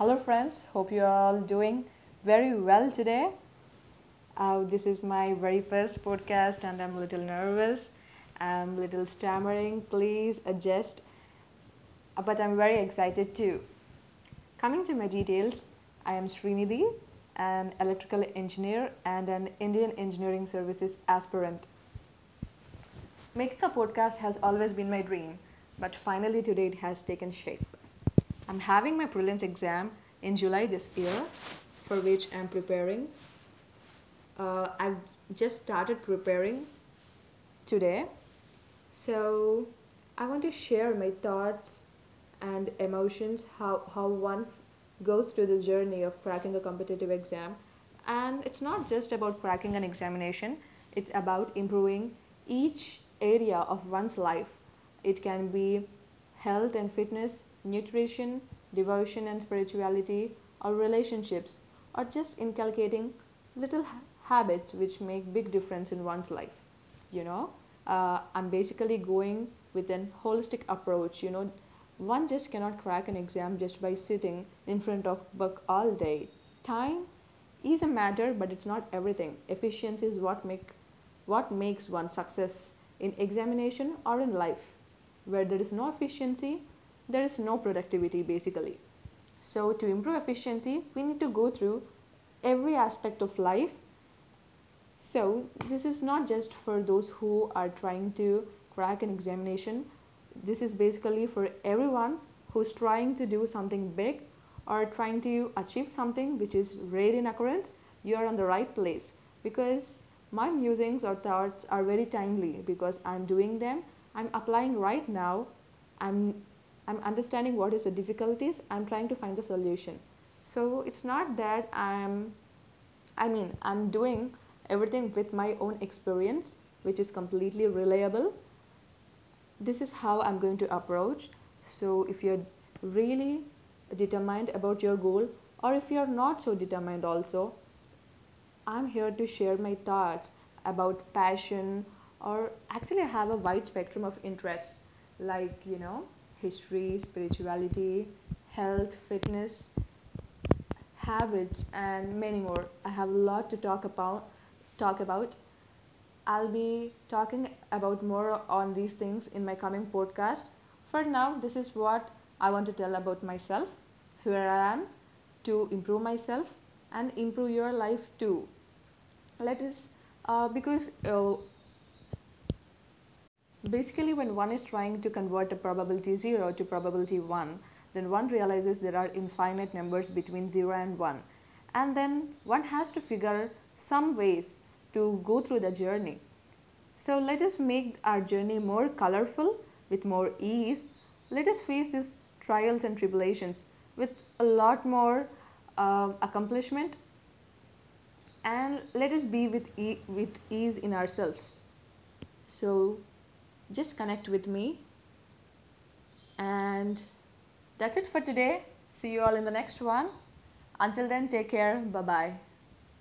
Hello, friends. Hope you are all doing very well today. Uh, this is my very first podcast, and I'm a little nervous. I'm a little stammering. Please adjust. Uh, But I'm very excited too. Coming to my details, I am Srinidhi, an electrical engineer and an Indian Engineering Services aspirant. Making a podcast has always been my dream, but finally today it has taken shape. I'm having my prelims exam in July this year, for which I'm preparing. Uh, I've just started preparing today, so I want to share my thoughts and emotions, how, how one goes through this journey of cracking a competitive exam. And it's not just about cracking an examination, it's about improving each area of one's life. It can be health and fitness, nutrition, devotion and spirituality, or relationships, or just inculcating little ha- habits which make big difference in one's life. You know, uh, I'm basically going with an holistic approach. You know, one just cannot crack an exam just by sitting in front of book all day. Time is a matter, but it's not everything. Efficiency is what make what makes one success in examination or in life. Where there is no efficiency, there is no productivity basically. So to improve efficiency, we need to go through every aspect of life. So this is not just for those who are trying to crack an examination. This is basically for everyone who's trying to do something big or trying to achieve something which is rare in occurrence. You are on the right place because my musings or thoughts are very timely because I'm doing them. I'm applying right now. I'm I'm understanding what is the difficulties. I'm trying to find the solution. So it's not that I'm I mean, I'm doing everything with my own experience, which is completely reliable. This is how I'm going to approach. So, if you're really determined about your goal, or if you're not so determined, also, I'm here to share my thoughts about passion, or actually, I have a wide spectrum of interests like, you know, history, spirituality, health, fitness, habits and many more. I have a lot to talk about talk about. I'll be talking about more on these things in my coming podcast. For now this is what i want to tell about myself here i am to improve myself and improve your life too. Let us uh, because uh, basically when one is trying to convert a probability 0 to probability 1 then one realizes there are infinite numbers between 0 and 1 and then one has to figure some ways to go through the journey. So let us make our journey more colorful with more ease. Let us face these trials and tribulations with a lot more uh, accomplishment. And let us be with, e- with ease in ourselves. So just connect with me and that's it for today. See you all in the next one. Until then, take care. Bye bye.